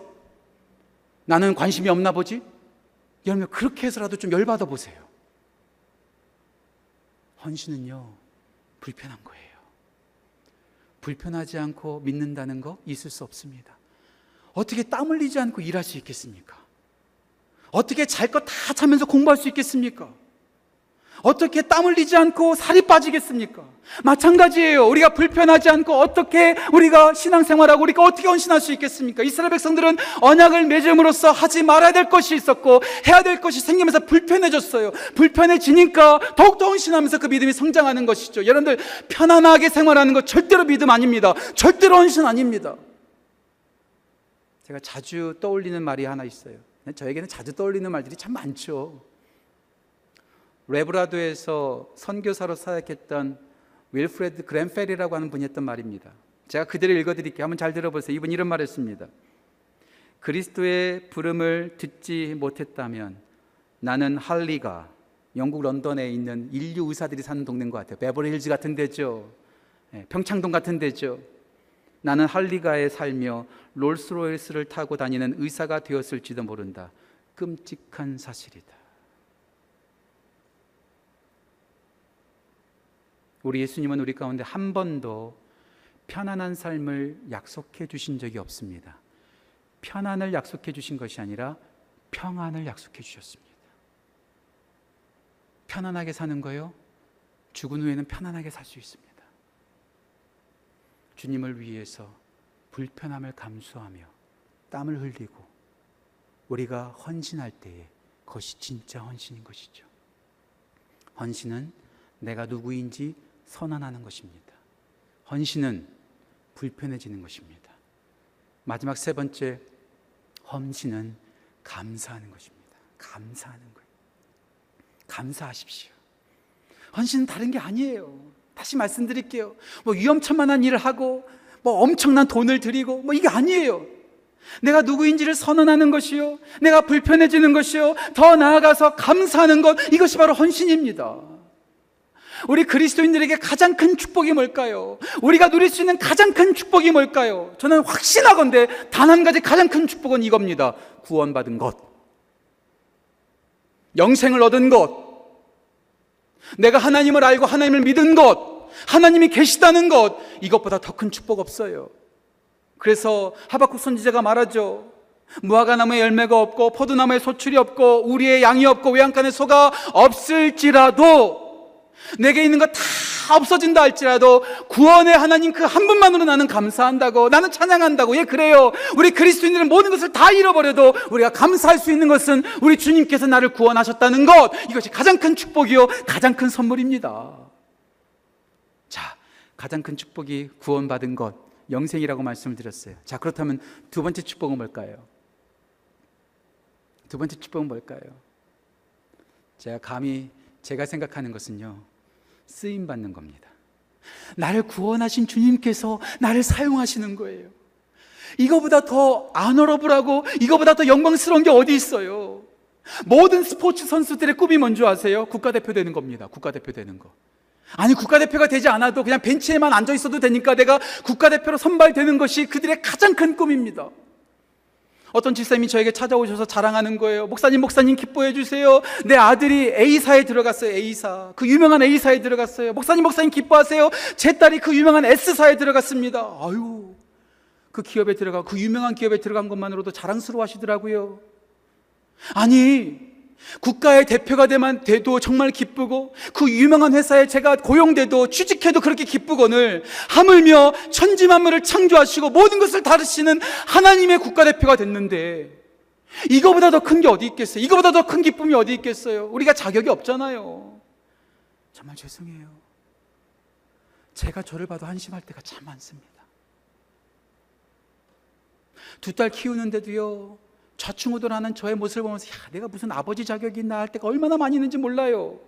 나는 관심이 없나 보지? 여러분 그렇게 해서라도 좀 열받아 보세요. 헌신은요, 불편한 거예요. 불편하지 않고 믿는다는 거 있을 수 없습니다. 어떻게 땀 흘리지 않고 일할 수 있겠습니까? 어떻게 잘 것 다 자면서 공부할 수 있겠습니까? 어떻게 땀 흘리지 않고 살이 빠지겠습니까? 마찬가지예요. 우리가 불편하지 않고 어떻게 우리가 신앙생활하고 우리가 어떻게 헌신할 수 있겠습니까? 이스라엘 백성들은 언약을 맺음으로써 하지 말아야 될 것이 있었고 해야 될 것이 생기면서 불편해졌어요. 불편해지니까 더욱더 헌신하면서 그 믿음이 성장하는 것이죠. 여러분들 편안하게 생활하는 것 절대로 믿음 아닙니다. 절대로 헌신 아닙니다. 제가 자주 떠올리는 말이 하나 있어요. 저에게는 자주 떠올리는 말들이 참 많죠. 레브라도에서 선교사로 사역했던 윌프레드 그랜페리라고 하는 분이 했던 말입니다. 제가 그대로 읽어드릴게요. 한번 잘 들어보세요. 이분 이런 말했습니다. 그리스도의 부름을 듣지 못했다면 나는 할리가 영국 런던에 있는 인류 의사들이 사는 동네인 것 같아요. 베버리힐즈 같은 데죠. 예, 평창동 같은 데죠. 나는 할리가에 살며 롤스로이스를 타고 다니는 의사가 되었을지도 모른다. 끔찍한 사실이다. 우리 예수님은 우리 가운데 한 번도 편안한 삶을 약속해 주신 적이 없습니다. 편안을 약속해 주신 것이 아니라 평안을 약속해 주셨습니다. 편안하게 사는 거요. 죽은 후에는 편안하게 살 수 있습니다. 주님을 위해서 불편함을 감수하며 땀을 흘리고 우리가 헌신할 때에 그것이 진짜 헌신인 것이죠. 헌신은 내가 누구인지 선언하는 것입니다. 헌신은 불편해지는 것입니다. 마지막 세 번째 헌신은 감사하는 것입니다. 감사하는 거예요. 감사하십시오. 헌신은 다른 게 아니에요. 다시 말씀드릴게요. 뭐 위험천만한 일을 하고 뭐 엄청난 돈을 들이고 뭐 이게 아니에요. 내가 누구인지를 선언하는 것이요. 내가 불편해지는 것이요. 더 나아가서 감사하는 것 이것이 바로 헌신입니다. 우리 그리스도인들에게 가장 큰 축복이 뭘까요? 우리가 누릴 수 있는 가장 큰 축복이 뭘까요? 저는 확신하건대 단한 가지 가장 큰 축복은 이겁니다. 구원받은 것. 영생을 얻은 것. 내가 하나님을 알고 하나님을 믿은 것. 하나님이 계시다는 것. 이것보다 더 큰 축복 없어요. 그래서 하박국 선지자가 말하죠. 무화과 나무에 열매가 없고 포도나무에 소출이 없고 우리의 양이 없고 외양간에 소가 없을지라도 내게 있는 거다 없어진다 할지라도 구원의 하나님 그 한 분만으로 나는 감사한다고 나는 찬양한다고 예 그래요 우리 그리스도인들은 모든 것을 다 잃어버려도 우리가 감사할 수 있는 것은 우리 주님께서 나를 구원하셨다는 것 이것이 가장 큰 축복이요 가장 큰 선물입니다 자 가장 큰 축복이 구원받은 것 영생이라고 말씀을 드렸어요 자 그렇다면 두 번째 축복은 뭘까요? 두 번째 축복은 뭘까요? 제가 감히 제가 생각하는 것은요 쓰임 받는 겁니다. 나를 구원하신 주님께서 나를 사용하시는 거예요. 이거보다 더 아너러블하고 이거보다 더 영광스러운 게 어디 있어요? 모든 스포츠 선수들의 꿈이 뭔지 아세요? 국가대표 되는 겁니다. 국가대표 되는 거. 아니, 국가대표가 되지 않아도 그냥 벤치에만 앉아 있어도 되니까 내가 국가대표로 선발되는 것이 그들의 가장 큰 꿈입니다. 어떤 집사님이 저에게 찾아오셔서 자랑하는 거예요. 목사님, 목사님 기뻐해 주세요. 내 아들이 A사에 들어갔어요. A사. 그 유명한 A사에 들어갔어요. 목사님, 목사님 기뻐하세요. 제 딸이 그 유명한 S사에 들어갔습니다. 아유. 그 기업에 들어가 그 유명한 기업에 들어간 것만으로도 자랑스러워 하시더라고요. 아니, 국가의 대표가 되만 돼도 정말 기쁘고 그 유명한 회사에 제가 고용돼도 취직해도 그렇게 기쁘거늘 하물며 천지만물을 창조하시고 모든 것을 다루시는 하나님의 국가대표가 됐는데 이거보다 더 큰 게 어디 있겠어요? 이거보다 더 큰 기쁨이 어디 있겠어요? 우리가 자격이 없잖아요. 정말 죄송해요. 제가 저를 봐도 한심할 때가 참 많습니다. 두 딸 키우는데도요. 좌충우돌하는 저의 모습을 보면서 야, 내가 무슨 아버지 자격이 있나 할 때가 얼마나 많이 있는지 몰라요.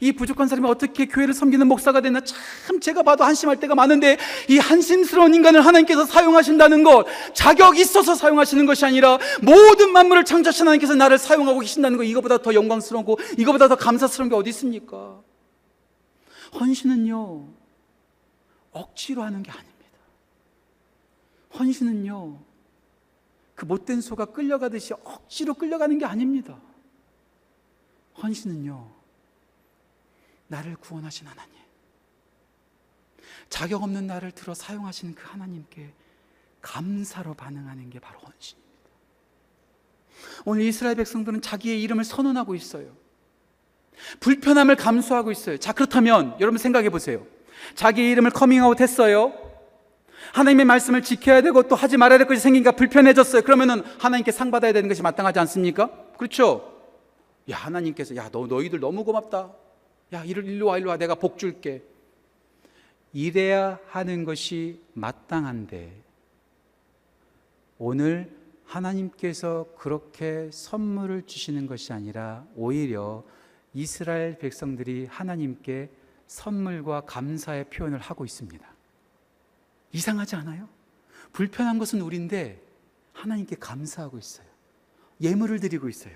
이 부족한 사람이 어떻게 교회를 섬기는 목사가 됐나 참 제가 봐도 한심할 때가 많은데 이 한심스러운 인간을 하나님께서 사용하신다는 것 자격 있어서 사용하시는 것이 아니라 모든 만물을 창조하신 하나님께서 나를 사용하고 계신다는 것 이거보다 더 영광스러운고 이거보다 더 감사스러운 게 어디 있습니까? 헌신은요 억지로 하는 게 아닙니다. 헌신은요 그 못된 소가 끌려가듯이 억지로 끌려가는 게 아닙니다. 헌신은요, 나를 구원하신 하나님, 자격 없는 나를 들어 사용하시는 그 하나님께 감사로 반응하는 게 바로 헌신입니다. 오늘 이스라엘 백성들은 자기의 이름을 선언하고 있어요. 불편함을 감수하고 있어요. 자, 그렇다면 여러분 생각해 보세요. 자기 이름을 커밍아웃 했어요. 하나님의 말씀을 지켜야 되고 또 하지 말아야 될 것이 생기니까 불편해졌어요. 그러면은 하나님께 상 받아야 되는 것이 마땅하지 않습니까? 그렇죠? 야, 하나님께서 야, 너 너희들 너무 고맙다. 야, 이리 일로 와 일로 와 내가 복 줄게. 이래야 하는 것이 마땅한데 오늘 하나님께서 그렇게 선물을 주시는 것이 아니라 오히려 이스라엘 백성들이 하나님께 선물과 감사의 표현을 하고 있습니다. 이상하지 않아요? 불편한 것은 우리인데 하나님께 감사하고 있어요. 예물을 드리고 있어요.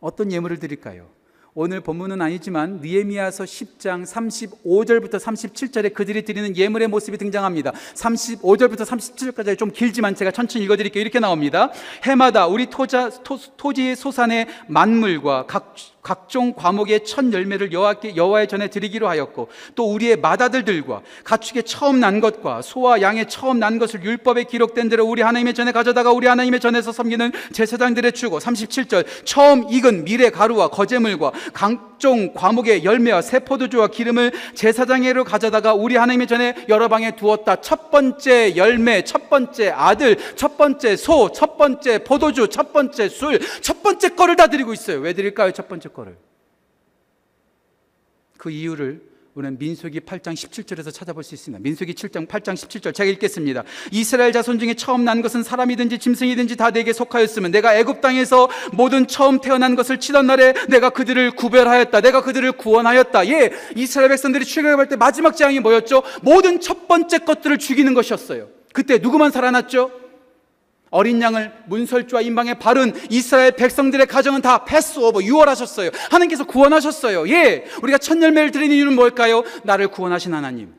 어떤 예물을 드릴까요? 오늘 본문은 아니지만 니에미아서 10장 35절부터 37절에 그들이 드리는 예물의 모습이 등장합니다. 35절부터 37절까지 좀 길지만 제가 천천히 읽어 드릴게요. 이렇게 나옵니다. 해마다 우리 토자, 토, 지의 소산의 만물과 각 각종 과목의 첫 열매를 여호와께 여호와의 전에 드리기로 하였고 또 우리의 맏아들들과 가축의 처음 난 것과 소와 양의 처음 난 것을 율법에 기록된 대로 우리 하나님의 전에 가져다가 우리 하나님의 전에서 섬기는 제사장들의 주고 37절 처음 익은 밀의 가루와 거제물과 각종 과목의 열매와 새 포도주와 기름을 제사장에로 가져다가 우리 하나님의 전에 여러 방에 두었다. 첫 번째 열매, 첫 번째 아들, 첫 번째 소, 첫 번째 포도주, 첫 번째 술, 첫 번째 거를 다 드리고 있어요. 왜 드릴까요? 첫 번째 거를. 그 이유를 우리는 민수기 8장 17절에서 찾아볼 수 있습니다. 민수기 7장 8장 17절 제가 읽겠습니다. 이스라엘 자손 중에 처음 난 것은 사람이든지 짐승이든지 다 내게 속하였으면 내가 애굽 땅에서 모든 처음 태어난 것을 치던 날에 내가 그들을 구별하였다. 내가 그들을 구원하였다. 예, 이스라엘 백성들이 출애굽할 때 마지막 재앙이 뭐였죠? 모든 첫 번째 것들을 죽이는 것이었어요. 그때 누구만 살아났죠? 어린 양을 문설주와 인방에 바른 이스라엘 백성들의 가정은 다 패스오버 유월하셨어요. 하나님께서 구원하셨어요. 예, 우리가 첫 열매를 드리는 이유는 뭘까요? 나를 구원하신 하나님,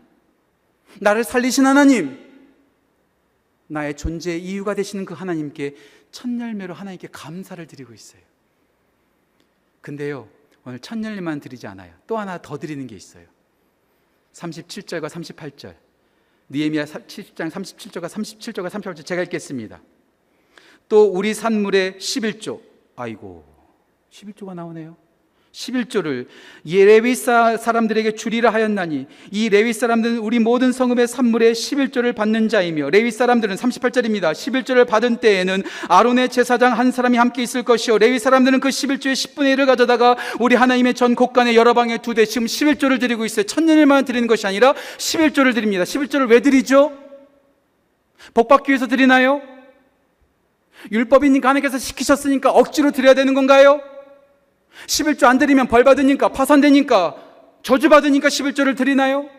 나를 살리신 하나님, 나의 존재의 이유가 되시는 그 하나님께 첫 열매로 하나님께 감사를 드리고 있어요. 근데요, 오늘 첫 열매만 드리지 않아요. 또 하나 더 드리는 게 있어요. 37절과 38절. 니에미야 70장 37절과 37절과 38절 제가 읽겠습니다. 또 우리 산물의 11조. 아이고. 11조가 나오네요. 11조를 이 레위 사람들에게 주리라 하였나니 이 레위 사람들은 우리 모든 성읍의 산물의 11조를 받는 자이며 레위 사람들은 38절입니다. 11조를 받은 때에는 아론의 제사장 한 사람이 함께 있을 것이요 레위 사람들은 그 11조의 10분의 1을 가져다가 우리 하나님의 전 곳간에 여러 방에 두 대 지금 11조를 드리고 있어요. 천년일만 드리는 것이 아니라 11조를 드립니다. 11조를 왜 드리죠? 복 받기 위해서 드리나요? 율법이니까 하나님께서 시키셨으니까 억지로 드려야 되는 건가요? 11조 안 드리면 벌 받으니까 파산되니까 저주 받으니까 11조를 드리나요?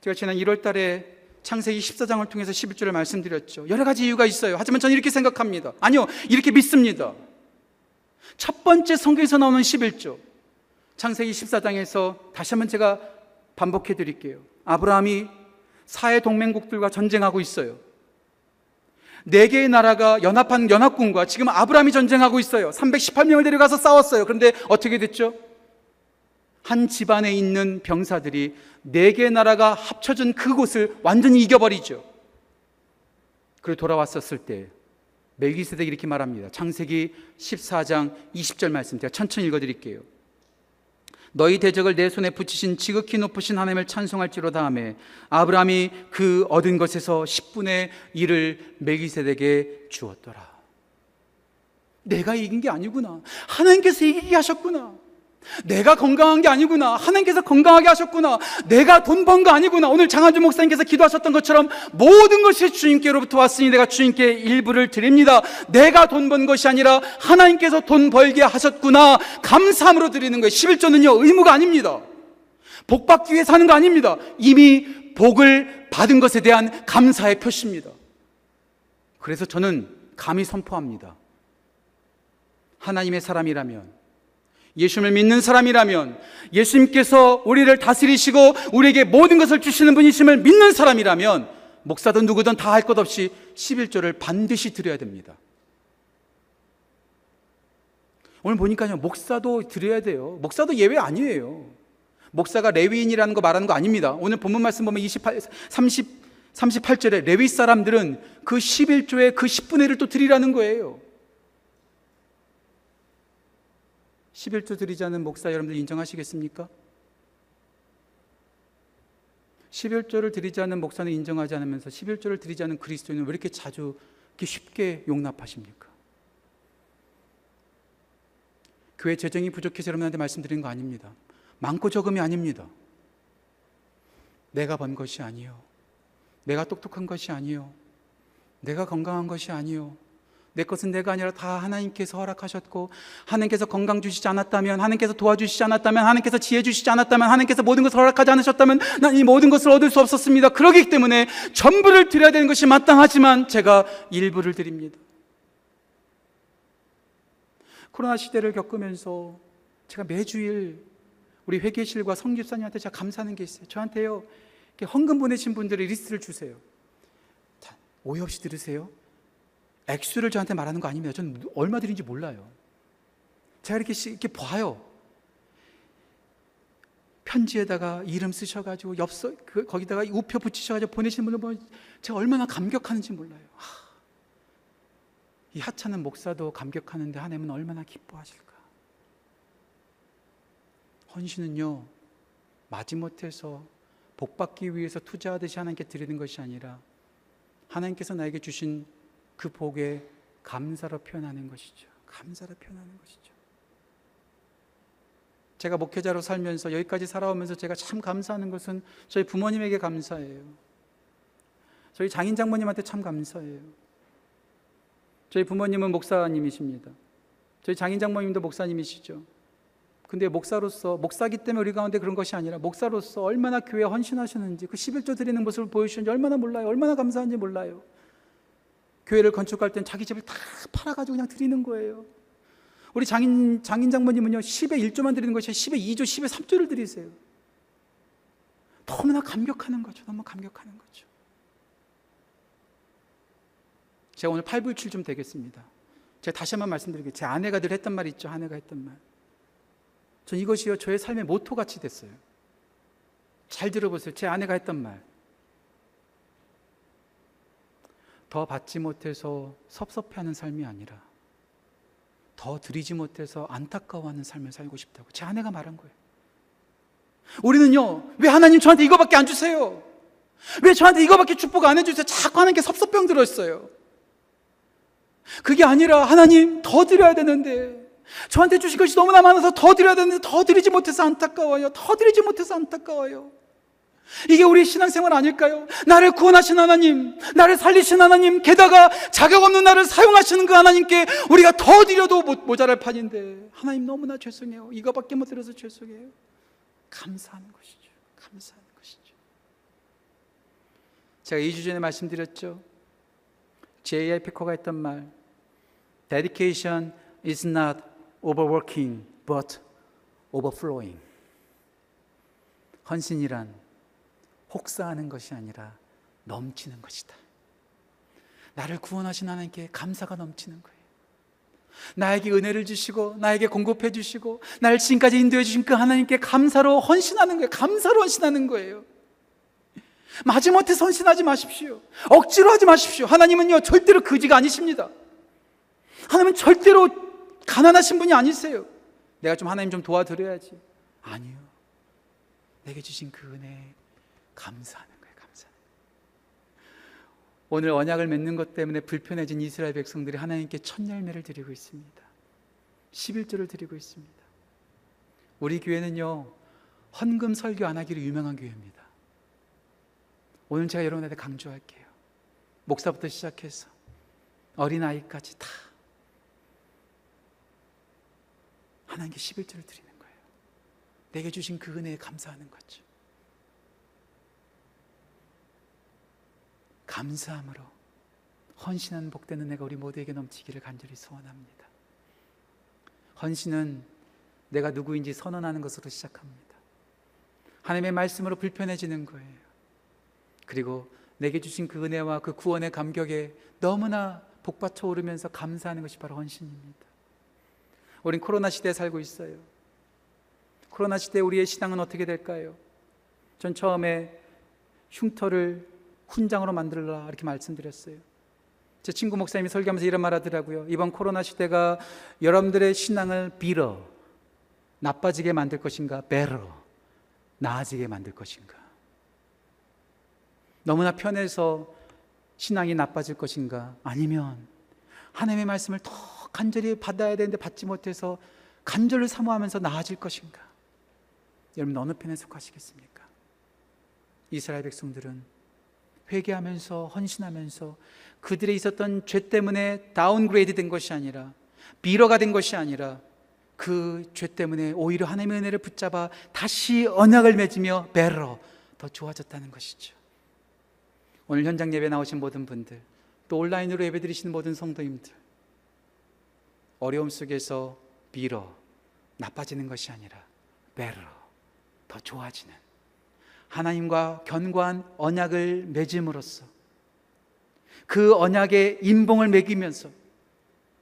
제가 지난 1월 달에 창세기 14장을 통해서 11조를 말씀드렸죠. 여러 가지 이유가 있어요. 하지만 저는 이렇게 생각합니다. 아니요, 이렇게 믿습니다. 첫 번째 성경에서 나오는 11조. 창세기 14장에서 다시 한번 제가 반복해 드릴게요. 아브라함이 사해 동맹국들과 전쟁하고 있어요. 네 개의 나라가 연합한 연합군과 지금 아브라함이 전쟁하고 있어요. 318명을 데려가서 싸웠어요. 그런데 어떻게 됐죠? 한 집안에 있는 병사들이 네 개의 나라가 합쳐진 그곳을 완전히 이겨버리죠. 그리고 돌아왔었을 때 멜기세덱이 이렇게 말합니다. 창세기 14장 20절 말씀 제가 천천히 읽어드릴게요. 너희 대적을 내 손에 붙이신 지극히 높으신 하나님을 찬송할지로다 하매 아브라함이 그 얻은 것에서 10분의 1을 멜기세덱에 주었더라. 내가 이긴 게 아니구나. 하나님께서 이기게 하셨구나. 내가 건강한 게 아니구나. 하나님께서 건강하게 하셨구나. 내가 돈 번 거 아니구나. 오늘 장한주 목사님께서 기도하셨던 것처럼 모든 것이 주님께로부터 왔으니 내가 주님께 일부를 드립니다. 내가 돈 번 것이 아니라 하나님께서 돈 벌게 하셨구나. 감사함으로 드리는 거예요. 11조는요, 의무가 아닙니다. 복 받기 위해 사는 거 아닙니다. 이미 복을 받은 것에 대한 감사의 표시입니다. 그래서 저는 감히 선포합니다. 하나님의 사람이라면 예수님을 믿는 사람이라면 예수님께서 우리를 다스리시고 우리에게 모든 것을 주시는 분이심을 믿는 사람이라면 목사든 누구든 다 할 것 없이 11조를 반드시 드려야 됩니다. 오늘 보니까요, 목사도 드려야 돼요. 목사도 예외 아니에요. 목사가 레위인이라는 거 말하는 거 아닙니다. 오늘 본문 말씀 보면 28, 30, 38절에 레위 사람들은 그 11조의 그 10분의 1을 또 드리라는 거예요. 11조 드리자는 목사 여러분들 인정하시겠습니까? 11조를 드리지 않는 목사는 인정하지 않으면서 11조를 드리지 않는 그리스도인은 왜 이렇게 자주 이렇게 쉽게 용납하십니까? 교회 재정이 부족해서 여러분한테 말씀드리는 거 아닙니다. 많고 적음이 아닙니다. 내가 번 것이 아니요. 내가 똑똑한 것이 아니요. 내가 건강한 것이 아니요. 내 것은 내가 아니라 다 하나님께서 허락하셨고 하나님께서 건강 주시지 않았다면 하나님께서 도와주시지 않았다면 하나님께서 지혜 주시지 않았다면 하나님께서 모든 것을 허락하지 않으셨다면 난 이 모든 것을 얻을 수 없었습니다. 그러기 때문에 전부를 드려야 되는 것이 마땅하지만 제가 일부를 드립니다. 코로나 시대를 겪으면서 제가 매주일 우리 회계실과 성집사님한테 제가 감사하는 게 있어요. 저한테요. 헌금 보내신 분들의 리스트를 주세요. 자, 오해 없이 들으세요. 액수를 저한테 말하는 거 아닙니다. 저는 얼마 드린지 몰라요. 제가 이렇게, 이렇게 봐요. 편지에다가 이름 쓰셔가지고 엽서, 그, 거기다가 우표 붙이셔가지고 보내시는 분을 보면 제가 얼마나 감격하는지 몰라요. 하, 이 하찮은 목사도 감격하는데 하나님은 얼마나 기뻐하실까? 헌신은요, 마지못해서 복 받기 위해서 투자하듯이 하나님께 드리는 것이 아니라 하나님께서 나에게 주신 그 복에 감사로 표현하는 것이죠. 감사로 표현하는 것이죠. 제가 목회자로 살면서 여기까지 살아오면서 제가 참 감사하는 것은 저희 부모님에게 감사해요. 저희 장인 장모님한테 참 감사해요. 저희 부모님은 목사님이십니다. 저희 장인 장모님도 목사님이시죠. 근데 목사로서 목사기 때문에 우리 가운데 그런 것이 아니라 목사로서 얼마나 교회에 헌신하시는지 그 11조 드리는 모습을 보여주시는지 얼마나 몰라요. 얼마나 감사한지 몰라요. 교회를 건축할 땐 자기 집을 다 팔아가지고 그냥 드리는 거예요. 우리 장인, 장인 장모님은요, 10에 1조만 드리는 것이 아니라 10에 2조, 10에 3조를 드리세요. 너무나 감격하는 거죠. 너무 감격하는 거죠. 제가 오늘 8불출 좀 되겠습니다. 제가 다시 한번 말씀드리게 제 아내가 늘 했던 말 있죠. 아내가 했던 말. 전 이것이요 저의 삶의 모토 같이 됐어요. 잘 들어보세요. 제 아내가 했던 말. 더 받지 못해서 섭섭해하는 삶이 아니라 더 드리지 못해서 안타까워하는 삶을 살고 싶다고 제 아내가 말한 거예요. 우리는요 왜 하나님 저한테 이거밖에 안 주세요? 왜 저한테 이거밖에 축복 안 해주세요? 자꾸 하나님께 섭섭병 들었어요. 그게 아니라 하나님 더 드려야 되는데 저한테 주신 것이 너무나 많아서 더 드려야 되는데 더 드리지 못해서 안타까워요. 더 드리지 못해서 안타까워요. 이게 우리 신앙생활 아닐까요? 나를 구원하신 하나님, 나를 살리신 하나님, 게다가 자격 없는 나를 사용하시는 그 하나님께 우리가 더 드려도 모자랄 판인데 하나님 너무나 죄송해요. 이거밖에 못 드려서 죄송해요. 감사하는 것이죠. 감사하는 것이죠. 제가 2주 전에 말씀드렸죠. J.I. 피커가 했던 말 Dedication is not overworking but overflowing. 헌신이란 혹사하는 것이 아니라 넘치는 것이다. 나를 구원하신 하나님께 감사가 넘치는 거예요. 나에게 은혜를 주시고 나에게 공급해 주시고 나를 지금까지 인도해 주신 그 하나님께 감사로 헌신하는 거예요. 감사로 헌신하는 거예요. 마지못해 헌신하지 마십시오. 억지로 하지 마십시오. 하나님은요 절대로 거지가 아니십니다. 하나님은 절대로 가난하신 분이 아니세요. 내가 좀 하나님 좀 도와드려야지. 아니요. 내게 주신 그 은혜 감사하는 거예요. 감사하는 거예요. 오늘 언약을 맺는 것 때문에 불편해진 이스라엘 백성들이 하나님께 첫 열매를 드리고 있습니다. 11조를 드리고 있습니다. 우리 교회는요. 헌금 설교 안 하기로 유명한 교회입니다. 오늘 제가 여러분한테 강조할게요. 목사부터 시작해서 어린아이까지 다 하나님께 11조를 드리는 거예요. 내게 주신 그 은혜에 감사하는 거죠. 감사함으로 헌신한 복되는 내가 우리 모두에게 넘치기를 간절히 소원합니다. 헌신은 내가 누구인지 선언하는 것으로 시작합니다. 하나님의 말씀으로 불편해지는 거예요. 그리고 내게 주신 그 은혜와 그 구원의 감격에 너무나 복받쳐 오르면서 감사하는 것이 바로 헌신입니다. 우린 코로나 시대에 살고 있어요. 코로나 시대 우리의 신앙은 어떻게 될까요? 전 처음에 흉터를 훈장으로 만들라 이렇게 말씀드렸어요. 제 친구 목사님이 설교하면서 이런 말 하더라고요. 이번 코로나 시대가 여러분들의 신앙을 bitter 나빠지게 만들 것인가, better 나아지게 만들 것인가. 너무나 편해서 신앙이 나빠질 것인가, 아니면 하나님의 말씀을 더 간절히 받아야 되는데 받지 못해서 간절히 사모하면서 나아질 것인가. 여러분 어느 편에 속하시겠습니까? 이스라엘 백성들은 회개하면서 헌신하면서 그들의 있었던 죄 때문에 downgrade 된 것이 아니라 bitter가 된 것이 아니라 그 죄 때문에 오히려 하나님의 은혜를 붙잡아 다시 언약을 맺으며 better 더 좋아졌다는 것이죠. 오늘 현장 예배 나오신 모든 분들 또 온라인으로 예배 드리시는 모든 성도님들 어려움 속에서 bitter 나빠지는 것이 아니라 better 더 좋아지는 하나님과 견고한 언약을 맺음으로써 그 언약의 인봉을 매기면서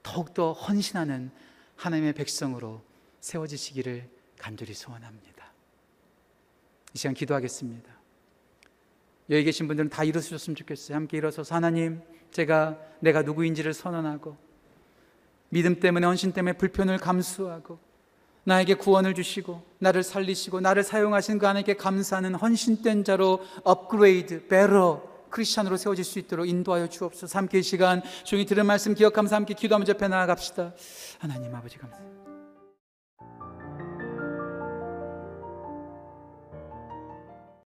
더욱더 헌신하는 하나님의 백성으로 세워지시기를 간절히 소원합니다. 이 시간 기도하겠습니다. 여기 계신 분들은 다 일어서셨으면 좋겠어요. 함께 일어서서 하나님, 제가 내가 누구인지를 선언하고 믿음 때문에 헌신 때문에 불편을 감수하고 나에게 구원을 주시고 나를 살리시고 나를 사용하신 그 하나님께 감사하는 헌신된 자로 업그레이드, better 크리스천으로 세워질 수 있도록 인도하여 주옵소서. 함께 이 시간 조용히 들은 말씀 기억하면서 함께 기도하며 주 앞에 나아갑시다. 하나님 아버지 감사합니다.